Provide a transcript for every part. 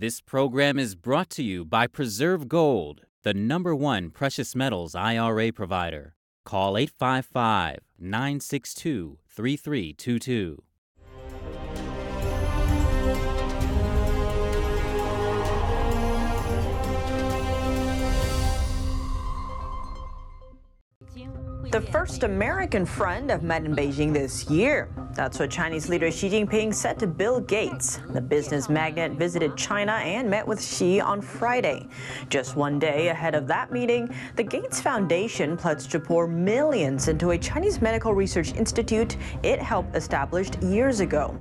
This program is brought to you by Preserve Gold, the number one precious metals IRA provider. Call 855 962 3322. The first American friend I've met in Beijing this year. That's what Chinese leader Xi Jinping said to Bill Gates. The business magnate visited China and met with Xi on Friday. Just one day ahead of that meeting, the Gates Foundation pledged to pour millions into a Chinese medical research institute it helped establish years ago.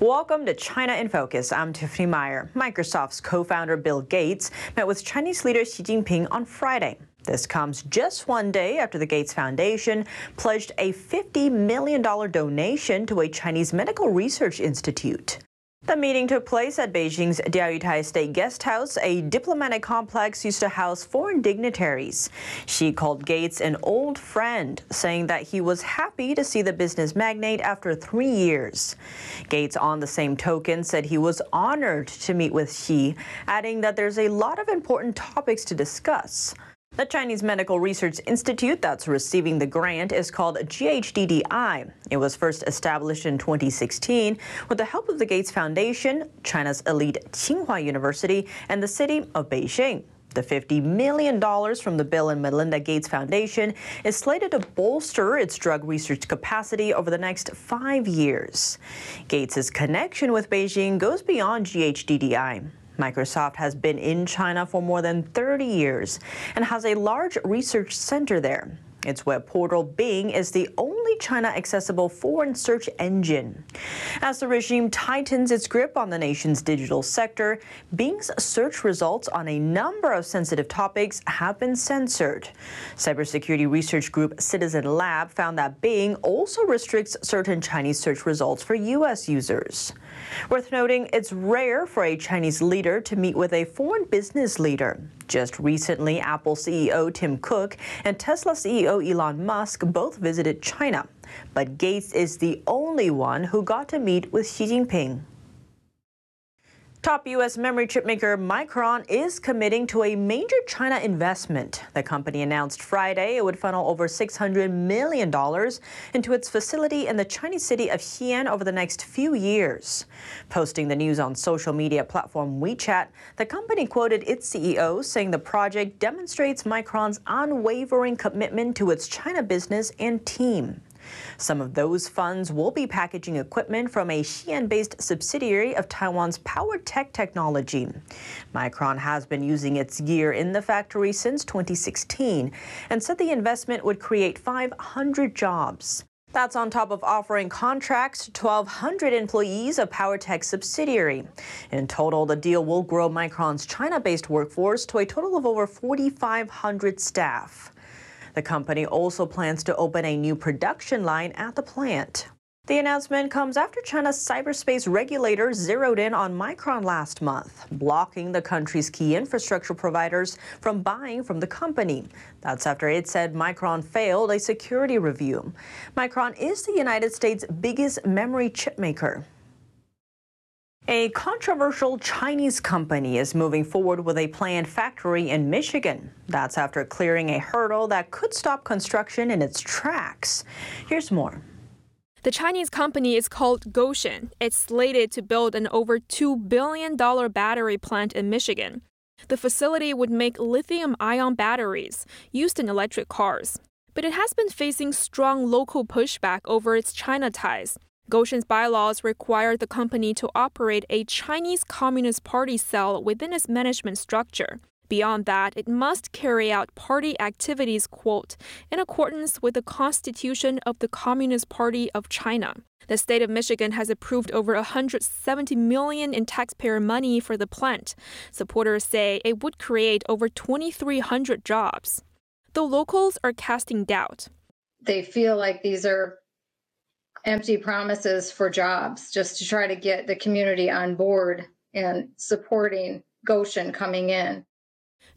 Welcome to China in Focus. I'm Tiffany Meier. Microsoft's co founder Bill Gates met with Chinese leader Xi Jinping on Friday. This comes just one day after the Gates Foundation pledged a $50 million donation to a Chinese medical research institute. The meeting took place at Beijing's Diaoyutai State Guest House, a diplomatic complex used to house foreign dignitaries. Xi called Gates an old friend, saying that he was happy to see the business magnate after three years. Gates, on the same token, said he was honored to meet with Xi, adding that there's a lot of important topics to discuss. The Chinese Medical Research Institute that's receiving the grant is called GHDDI. It was first established in 2016 with the help of the Gates Foundation, China's elite Tsinghua University, and the city of Beijing. The $50 million from the Bill and Melinda Gates Foundation is slated to bolster its drug research capacity over the next five years. Gates' connection with Beijing goes beyond GHDDI. Microsoft has been in China for more than 30 years and has a large research center there. Its web portal Bing is the only China accessible foreign search engine. As the regime tightens its grip on the nation's digital sector, Bing's search results on a number of sensitive topics have been censored. Cybersecurity research group Citizen Lab found that Bing also restricts certain Chinese search results for U.S. users. Worth noting, it's rare for a Chinese leader to meet with a foreign business leader. Just recently, Apple CEO Tim Cook and Tesla CEO Elon Musk both visited China. But Gates is the only one who got to meet with Xi Jinping. Top U.S. memory chip maker Micron is committing to a major China investment. The company announced Friday it would funnel over $600 million into its facility in the Chinese city of Xi'an over the next few years. Posting the news on social media platform WeChat, the company quoted its CEO saying the project demonstrates Micron's unwavering commitment to its China business and team. Some of those funds will be packaging equipment from a Xi'an-based subsidiary of Taiwan's Powertech Technology. Micron has been using its gear in the factory since 2016 and said the investment would create 500 jobs. That's on top of offering contracts to 1,200 employees of PowerTech subsidiary. In total, the deal will grow Micron's China-based workforce to a total of over 4,500 staff. The company also plans to open a new production line at the plant. The announcement comes after China's cyberspace regulator zeroed in on Micron last month, blocking the country's key infrastructure providers from buying from the company. That's after it said Micron failed a security review. Micron is the United States' biggest memory chip maker. A controversial Chinese company is moving forward with a planned factory in Michigan. That's after clearing a hurdle that could stop construction in its tracks. Here's more. The Chinese company is called Gotion. It's slated to build an over $2 billion battery plant in Michigan. The facility would make lithium ion batteries used in electric cars. But it has been facing strong local pushback over its China ties. Gotion's bylaws require the company to operate a Chinese Communist Party cell within its management structure. Beyond that, it must carry out party activities, quote, in accordance with the Constitution of the Communist Party of China. The state of Michigan has approved over 170 million in taxpayer money for the plant. Supporters say it would create over 2300 jobs. Though locals are casting doubt. They feel like these are empty promises for jobs just to try to get the community on board and supporting Gotion coming in.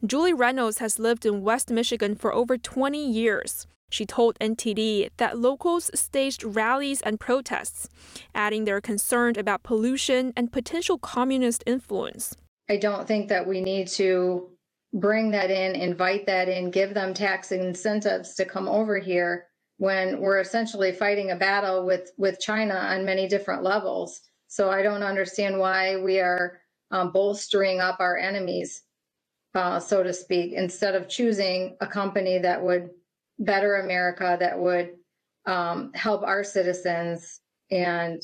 Julie Reynolds has lived in West Michigan for over 20 years. She told NTD that locals staged rallies and protests, adding they're concerned about pollution and potential communist influence. I don't think that we need to bring that in, invite that in, give them tax incentives to come over here when we're essentially fighting a battle with with China on many different levels. So I don't understand why we are um, bolstering up our enemies, uh, so to speak, instead of choosing a company that would better America, that would um, help our citizens and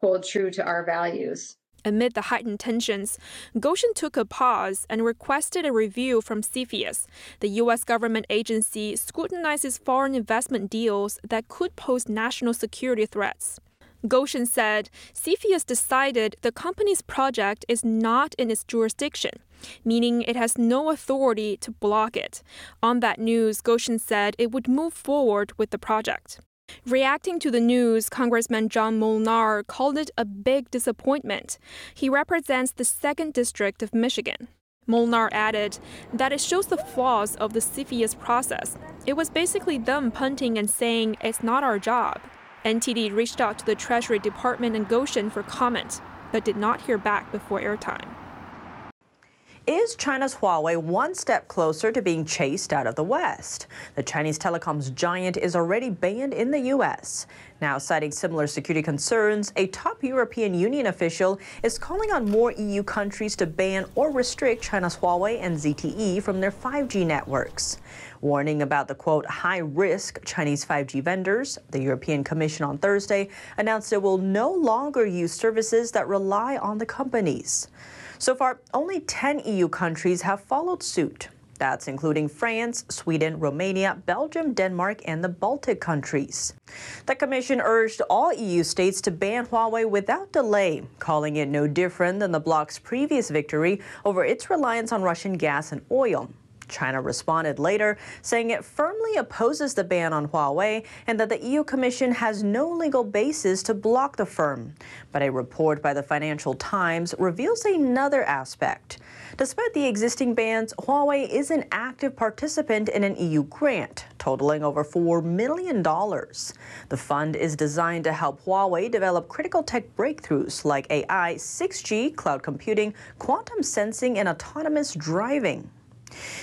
hold true to our values. Amid the heightened tensions, Gotion took a pause and requested a review from CFIUS. The U.S. government agency scrutinizes foreign investment deals that could pose national security threats. Gotion said CFIUS decided the company's project is not in its jurisdiction, meaning it has no authority to block it. On that news, Gotion said it would move forward with the project. Reacting to the news, Congressman John Moolenaar called it a big disappointment. He represents the 2nd District of Michigan. Moolenaar added that it shows the flaws of the CFIUS process. It was basically them punting and saying it's not our job. NTD reached out to the Treasury Department and Gotion for comment, but did not hear back before airtime. Is China's Huawei one step closer to being chased out of the West? The Chinese telecoms giant is already banned in the U.S. Now, citing similar security concerns, a top European Union official is calling on more EU countries to ban or restrict China's Huawei and ZTE from their 5G networks. Warning about the quote, high risk Chinese 5G vendors, the European Commission on Thursday announced it will no longer use services that rely on the companies. So far, only 10 EU countries have followed suit. That's including France, Sweden, Romania, Belgium, Denmark, and the Baltic countries. The Commission urged all EU states to ban Huawei without delay, calling it no different than the bloc's previous victory over its reliance on Russian gas and oil. China responded later, saying it firmly opposes the ban on Huawei and that the EU Commission has no legal basis to block the firm. But a report by the Financial Times reveals another aspect. Despite the existing bans, Huawei is an active participant in an EU grant totaling over $4 million. The fund is designed to help Huawei develop critical tech breakthroughs like AI, 6G, cloud computing, quantum sensing, and autonomous driving.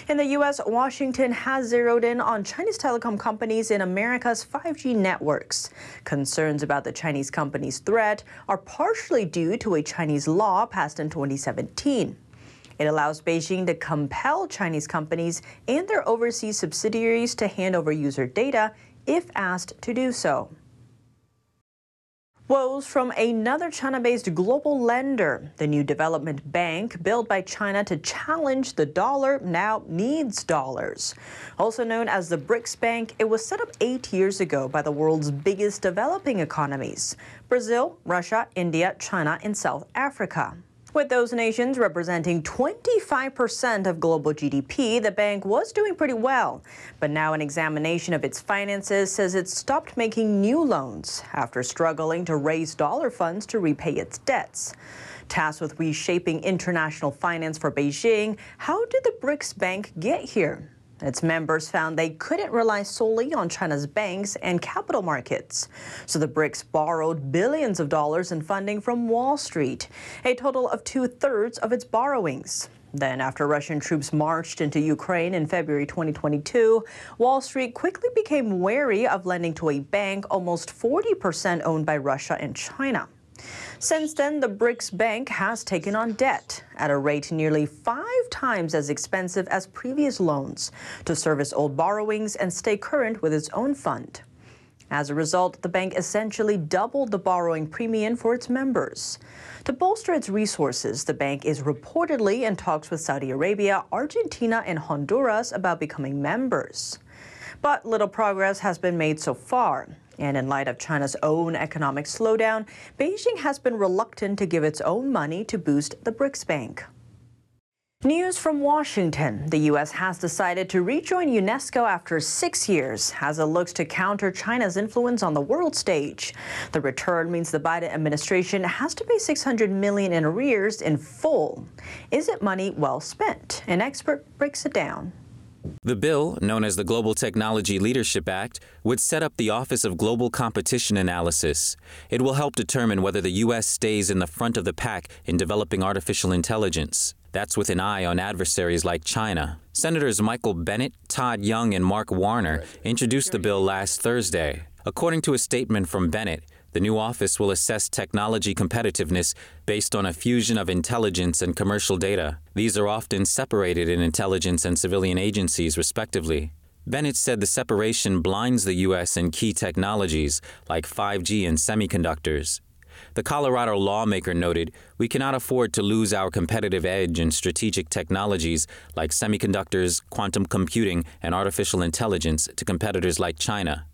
In the U.S., Washington has zeroed in on Chinese telecom companies in America's 5G networks. Concerns about the Chinese company's threat are partially due to a Chinese law passed in 2017. It allows Beijing to compel Chinese companies and their overseas subsidiaries to hand over user data if asked to do so. Woes from another China based global lender. The new development bank, built by China to challenge the dollar, now needs dollars. Also known as the BRICS Bank, it was set up eight years ago by the world's biggest developing economies Brazil, Russia, India, China, and South Africa. With those nations representing 25% of global GDP, the bank was doing pretty well. But now an examination of its finances says it stopped making new loans after struggling to raise dollar funds to repay its debts. Tasked with reshaping international finance for Beijing, how did the BRICS Bank get here? Its members found they couldn't rely solely on China's banks and capital markets. So the BRICS borrowed billions of dollars in funding from Wall Street, a total of two thirds of its borrowings. Then, after Russian troops marched into Ukraine in February 2022, Wall Street quickly became wary of lending to a bank almost 40% owned by Russia and China. Since then, the BRICS Bank has taken on debt at a rate nearly five times as expensive as previous loans to service old borrowings and stay current with its own fund. As a result, the bank essentially doubled the borrowing premium for its members. To bolster its resources, the bank is reportedly in talks with Saudi Arabia, Argentina, and Honduras about becoming members. But little progress has been made so far. And in light of China's own economic slowdown, Beijing has been reluctant to give its own money to boost the BRICS Bank. News from Washington. The U.S. has decided to rejoin UNESCO after six years as it looks to counter China's influence on the world stage. The return means the Biden administration has to pay 600 million in arrears in full. Is it money well spent? An expert breaks it down. The bill, known as the Global Technology Leadership Act, would set up the Office of Global Competition Analysis. It will help determine whether the U.S. stays in the front of the pack in developing artificial intelligence. That's with an eye on adversaries like China. Senators Michael Bennet, Todd Young, and Mark Warner introduced the bill last Thursday. According to a statement from Bennet, the new office will assess technology competitiveness based on a fusion of intelligence and commercial data. These are often separated in intelligence and civilian agencies, respectively. Bennet said the separation blinds the U.S. in key technologies like 5G and semiconductors. The Colorado lawmaker noted we cannot afford to lose our competitive edge in strategic technologies like semiconductors, quantum computing, and artificial intelligence to competitors like China.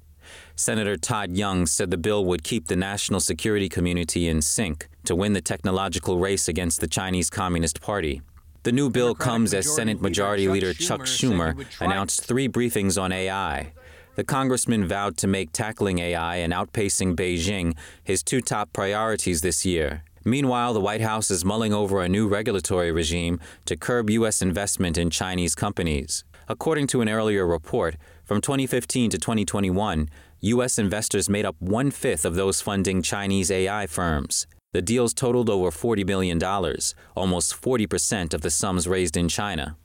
Senator Todd Young said the bill would keep the national security community in sync to win the technological race against the Chinese Communist Party. The new bill comes as Senate Majority Leader Chuck Schumer announced three briefings on AI. The congressman vowed to make tackling AI and outpacing Beijing his two top priorities this year. Meanwhile, the White House is mulling over a new regulatory regime to curb U.S. investment in Chinese companies. According to an earlier report, from 2015 to 2021, U.S. investors made up one fifth of those funding Chinese AI firms. The deals totaled over $40 billion, almost 40% of the sums raised in China.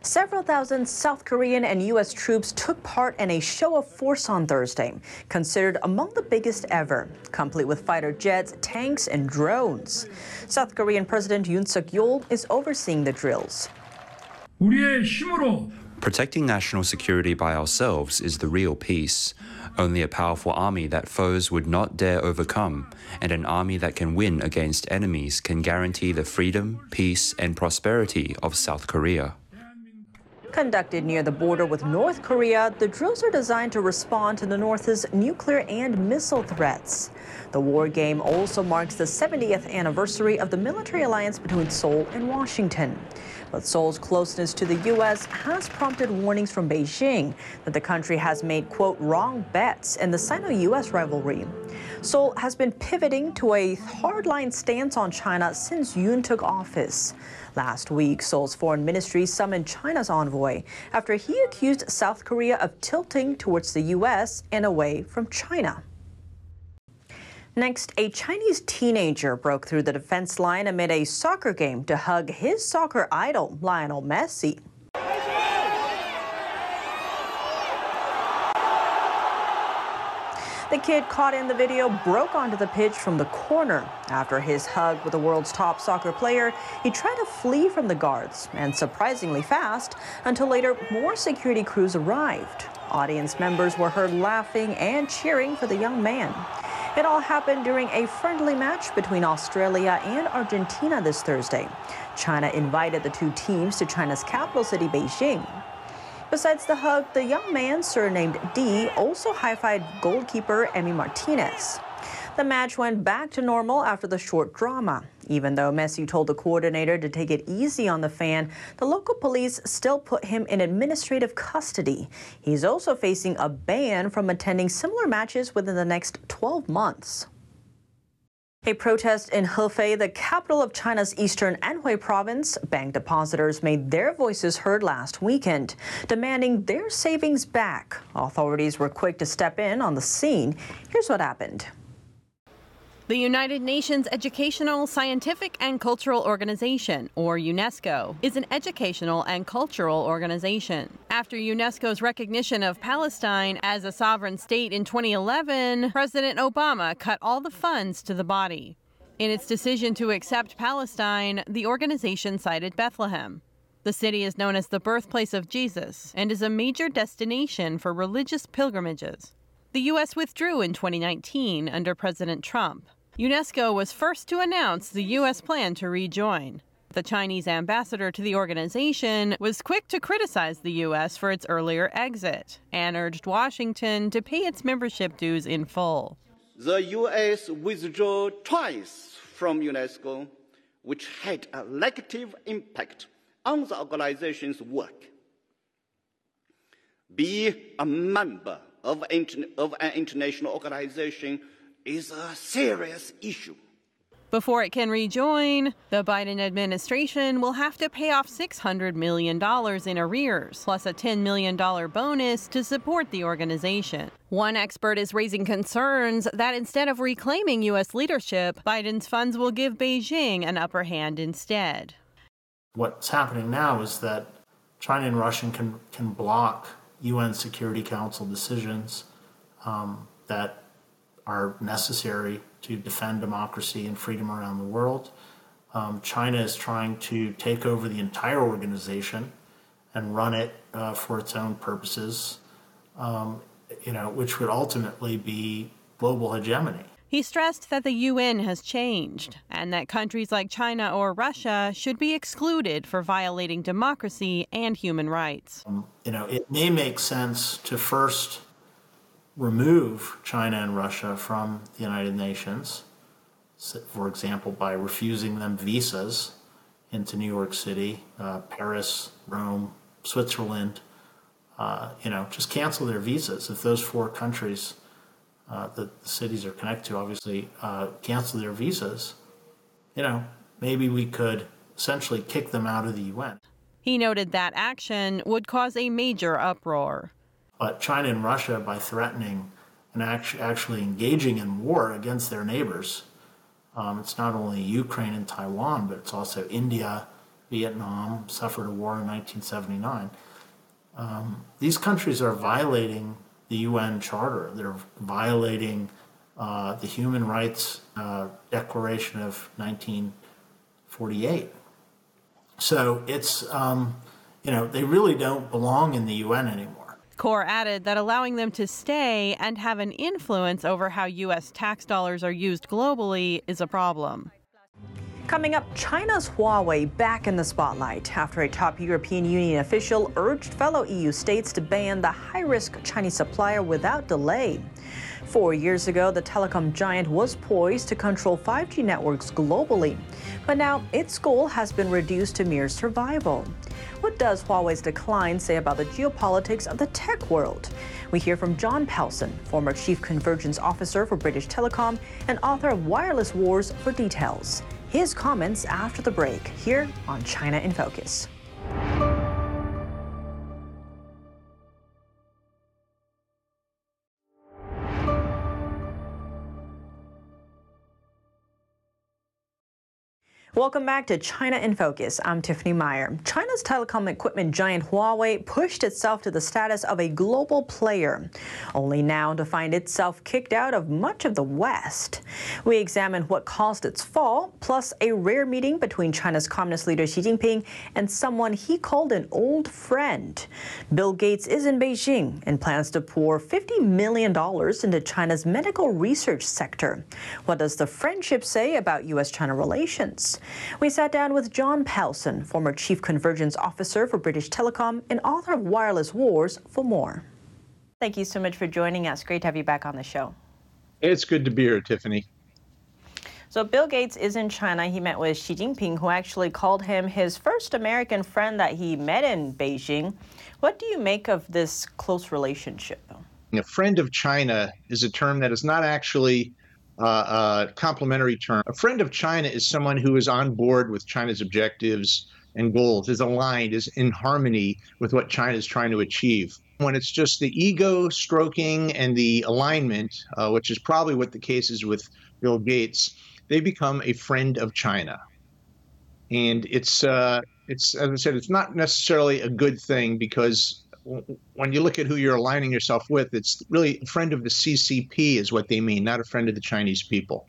Several thousand South Korean and U.S. troops took part in a show of force on Thursday, considered among the biggest ever, complete with fighter jets, tanks, and drones. South Korean President Yoon Suk Yeol is overseeing the drills. Protecting national security by ourselves is the real peace. Only a powerful army that foes would not dare overcome, and an army that can win against enemies can guarantee the freedom, peace, and prosperity of South Korea. Conducted near the border with North Korea, the drills are designed to respond to the North's nuclear and missile threats. The war game also marks the 70th anniversary of the military alliance between Seoul and Washington. But Seoul's closeness to the U.S. has prompted warnings from Beijing that the country has made, quote, wrong bets in the Sino U.S. rivalry. Seoul has been pivoting to a hardline stance on China since Yoon took office. Last week, Seoul's foreign ministry summoned China's envoy after he accused South Korea of tilting towards the U.S. and away from China. Next, a Chinese teenager broke through the defense line amid a soccer game to hug his soccer idol, Lionel Messi. The kid caught in the video broke onto the pitch from the corner. After his hug with the world's top soccer player, he tried to flee from the guards, and surprisingly fast, until later more security crews arrived. Audience members were heard laughing and cheering for the young man. It all happened during a friendly match between Australia and Argentina this Thursday. China invited the two teams to China's capital city, Beijing. Besides the hug, the young man, surnamed D, also high-fived goalkeeper Emi Martinez. The match went back to normal after the short drama. Even though Messi told the coordinator to take it easy on the fan, the local police still put him in administrative custody. He's also facing a ban from attending similar matches within the next 12 months. A protest in Hefei, the capital of China's eastern Anhui province, bank depositors made their voices heard last weekend, demanding their savings back. Authorities were quick to step in on the scene. Here's what happened. The United Nations Educational, Scientific and Cultural Organization, or UNESCO, is an educational and cultural organization. After UNESCO's recognition of Palestine as a sovereign state in 2011, President Obama cut all the funds to the body. In its decision to accept Palestine, the organization cited Bethlehem. The city is known as the birthplace of Jesus and is a major destination for religious pilgrimages. The U.S. withdrew in 2019 under President Trump. UNESCO was first to announce the U.S. plan to rejoin. The Chinese ambassador to the organization was quick to criticize the U.S. for its earlier exit and urged Washington to pay its membership dues in full. The U.S. withdrew twice from UNESCO, which had a negative impact on the organization's work. Be a member of, an international organization is a serious issue. Before it can rejoin, the Biden administration will have to pay off $600 million in arrears, plus a $10 million bonus to support the organization. One expert is raising concerns that instead of reclaiming U.S. leadership, Biden's funds will give Beijing an upper hand instead. What's happening now is that China and Russia can, can block UN Security Council decisions um, that are necessary to defend democracy and freedom around the world. Um, China is trying to take over the entire organization and run it uh, for its own purposes, um, you know, which would ultimately be global hegemony. He stressed that the UN has changed and that countries like China or Russia should be excluded for violating democracy and human rights. Um, you know, it may make sense to first remove China and Russia from the United Nations, for example, by refusing them visas into New York City, uh, Paris, Rome, Switzerland. Uh, you know, just cancel their visas if those four countries uh, that the cities are connected to obviously uh, cancel their visas, you know, maybe we could essentially kick them out of the UN. He noted that action would cause a major uproar. But China and Russia, by threatening and actually engaging in war against their neighbors, um, it's not only Ukraine and Taiwan, but it's also India, Vietnam, suffered a war in 1979. Um, these countries are violating the UN Charter. They're violating uh, the Human Rights uh, Declaration of 1948. So it's, um, you know, they really don't belong in the UN anymore. Corr added that allowing them to stay and have an influence over how U.S. tax dollars are used globally is a problem. Coming up, China's Huawei back in the spotlight after a top European Union official urged fellow EU states to ban the high risk Chinese supplier without delay. Four years ago, the telecom giant was poised to control 5G networks globally. But now its goal has been reduced to mere survival. What does Huawei's decline say about the geopolitics of the tech world? We hear from John Pelson, former Chief Convergence Officer for British Telecom and author of Wireless Wars, for details. His comments after the break here on China in Focus. Welcome back to China in Focus. I'm Tiffany Meier. China's telecom equipment giant Huawei pushed itself to the status of a global player, only now to find itself kicked out of much of the West. We examine what caused its fall, plus a rare meeting between China's Communist leader Xi Jinping and someone he called an old friend. Bill Gates is in Beijing and plans to pour $50 million into China's medical research sector. What does the friendship say about U.S. China relations? We sat down with John Pelson, former Chief Convergence Officer for British Telecom and author of Wireless Wars, for more. Thank you so much for joining us. Great to have you back on the show. It's good to be here, Tiffany. So, Bill Gates is in China. He met with Xi Jinping, who actually called him his first American friend that he met in Beijing. What do you make of this close relationship? A friend of China is a term that is not actually uh, uh, complimentary term. A friend of China is someone who is on board with China's objectives and goals, is aligned, is in harmony with what China is trying to achieve. When it's just the ego stroking and the alignment, uh, which is probably what the case is with Bill Gates, they become a friend of China. And it's, uh, it's as I said, it's not necessarily a good thing because when you look at who you're aligning yourself with, it's really a friend of the CCP is what they mean, not a friend of the Chinese people.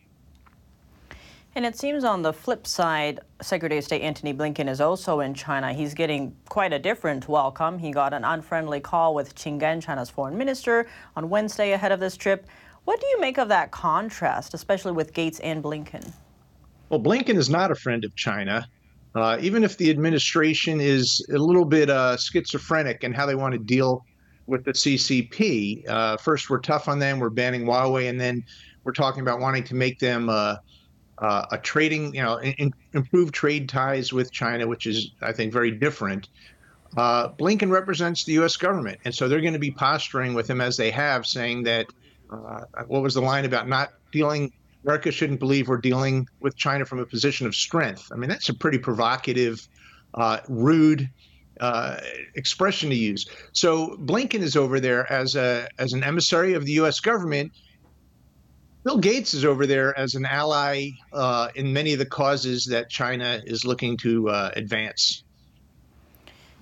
And it seems on the flip side, Secretary of State Antony Blinken is also in China. He's getting quite a different welcome. He got an unfriendly call with Qin Gang, China's foreign minister, on Wednesday ahead of this trip. What do you make of that contrast, especially with Gates and Blinken? Well, Blinken is not a friend of China. Uh, even if the administration is a little bit uh, schizophrenic in how they want to deal with the CCP, uh, first we're tough on them, we're banning Huawei, and then we're talking about wanting to make them uh, uh, a trading, you know, in, improve trade ties with China, which is, I think, very different. Uh, Blinken represents the U.S. government, and so they're going to be posturing with him as they have, saying that what was the line about not dealing America shouldn't believe we're dealing with China from a position of strength. I mean, that's a pretty provocative, uh, rude uh, expression to use. So Blinken is over there as a as an emissary of the U.S. government, Bill Gates is over there as an ally uh, in many of the causes that China is looking to uh, advance.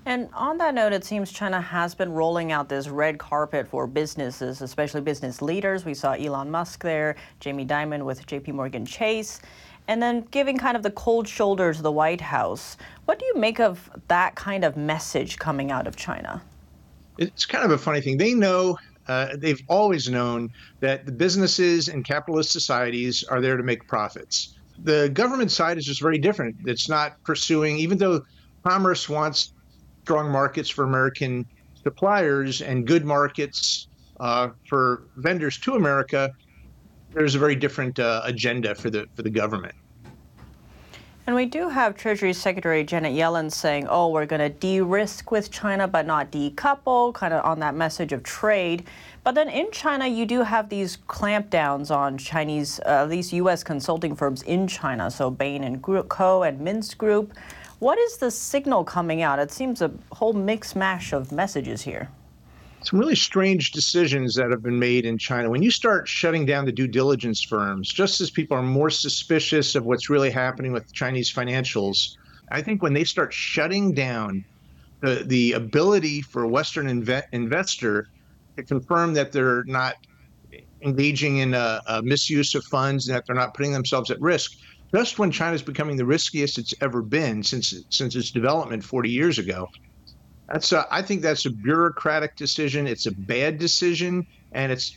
And on that note, it seems China has been rolling out this red carpet for businesses, especially business leaders. We saw Elon Musk there, Jamie Dimon with JP Morgan Chase, and then giving kind of the cold shoulder to the White House. What do you make of that kind of message coming out of China? It's kind of a funny thing. They know uh, they've always known that the businesses and capitalist societies are there to make profits. The government side is just very different. It's not pursuing, even though commerce wants strong markets for American suppliers and good markets uh, for vendors to America, there's a very different uh, agenda for the for the government. And we do have Treasury Secretary Janet Yellen saying, oh, we're going to de risk with China but not decouple, kind of on that message of trade. But then in China, you do have these clampdowns on Chinese, uh, these U.S. consulting firms in China. So Bain and Co. and Mintz Group. What is the signal coming out? It seems a whole mix mash of messages here some really strange decisions that have been made in China. When you start shutting down the due diligence firms, just as people are more suspicious of what's really happening with Chinese financials, I think when they start shutting down the, the ability for a Western inve- investor to confirm that they're not engaging in a, a misuse of funds, that they're not putting themselves at risk, just when China is becoming the riskiest it's ever been since since its development 40 years ago, that's a, I think that's a bureaucratic decision. It's a bad decision, and it's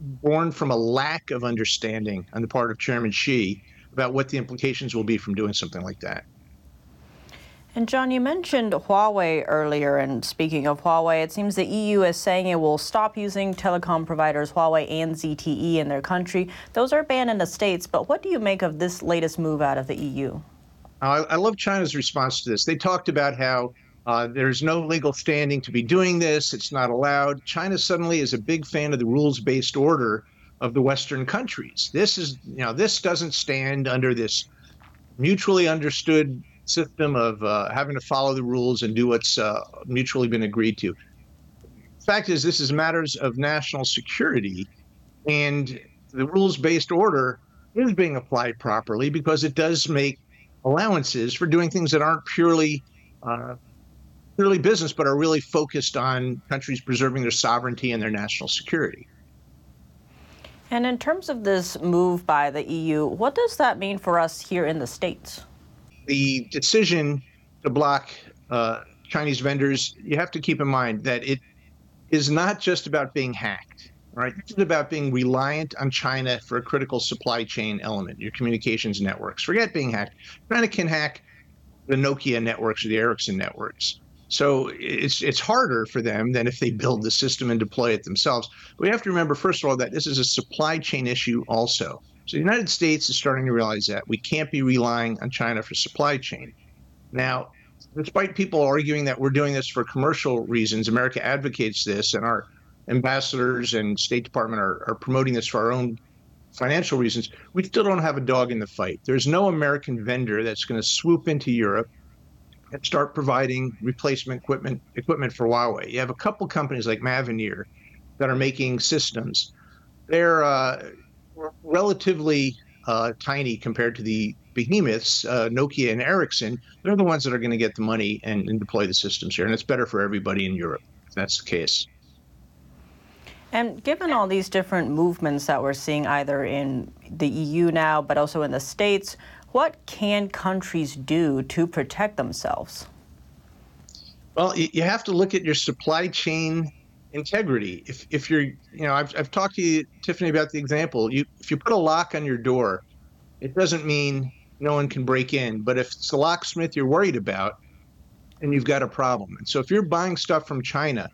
born from a lack of understanding on the part of Chairman Xi about what the implications will be from doing something like that. And John, you mentioned Huawei earlier, and speaking of Huawei, it seems the EU is saying it will stop using telecom providers Huawei and ZTE in their country. Those are banned in the States, but what do you make of this latest move out of the EU? I, I love China's response to this. They talked about how uh, there's no legal standing to be doing this. It's not allowed. China suddenly is a big fan of the rules-based order of the Western countries. This is, you know, this doesn't stand under this mutually understood system of uh, having to follow the rules and do what's uh, mutually been agreed to. Fact is, this is matters of national security, and the rules-based order is being applied properly because it does make allowances for doing things that aren't purely uh, clearly business, but are really focused on countries preserving their sovereignty and their national security. And in terms of this move by the EU, what does that mean for us here in the States? The decision to block uh, Chinese vendors, you have to keep in mind that it is not just about being hacked, right? It's about being reliant on China for a critical supply chain element, your communications networks. Forget being hacked. China can hack the Nokia networks or the Ericsson networks. So it's it's harder for them than if they build the system and deploy it themselves. But we have to remember, first of all, that this is a supply chain issue also. So the United States is starting to realize that we can't be relying on China for supply chain. Now, despite people arguing that we're doing this for commercial reasons, America advocates this, and our ambassadors and State Department are, are promoting this for our own financial reasons. We still don't have a dog in the fight. There's no American vendor that's going to swoop into Europe and start providing replacement equipment equipment for Huawei. You have a couple companies like Mavenir that are making systems. They're uh, relatively uh, tiny compared to the behemoths, uh, Nokia and Ericsson. They're the ones that are going to get the money and, and deploy the systems here, and it's better for everybody in Europe if that's the case. And given all these different movements that we're seeing either in the EU now, but also in the States, what can countries do to protect themselves? Well, you have to look at your supply chain integrity. If, if you're, you know, I've, I've talked to you, Tiffany, about the example. You, if you put a lock on your door, it doesn't mean no one can break in. But if it's a locksmith you're worried about, and you've got a problem. And so if you're buying stuff from China,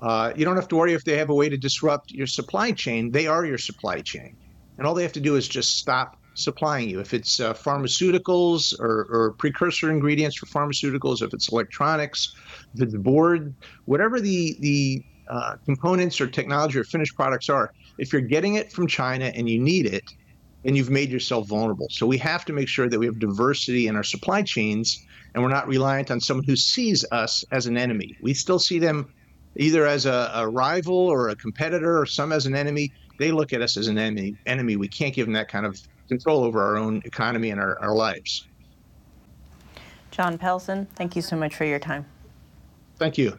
uh, you don't have to worry if they have a way to disrupt your supply chain. They are your supply chain. And all they have to do is just stop supplying you. If it's uh, pharmaceuticals or, or, precursor ingredients for pharmaceuticals, if it's electronics, it's board, whatever the the uh, components or technology or finished products are, if you're getting it from China and you need it, then you've made yourself vulnerable. So we have to make sure that we have diversity in our supply chains and we're not reliant on someone who sees us as an enemy. We still see them either as a, a rival or a competitor or some as an enemy they look at us as an enemy. Enemy. We can't give them that kind of control over our own economy and our, our lives. John Pelson, thank you so much for your time. Thank you.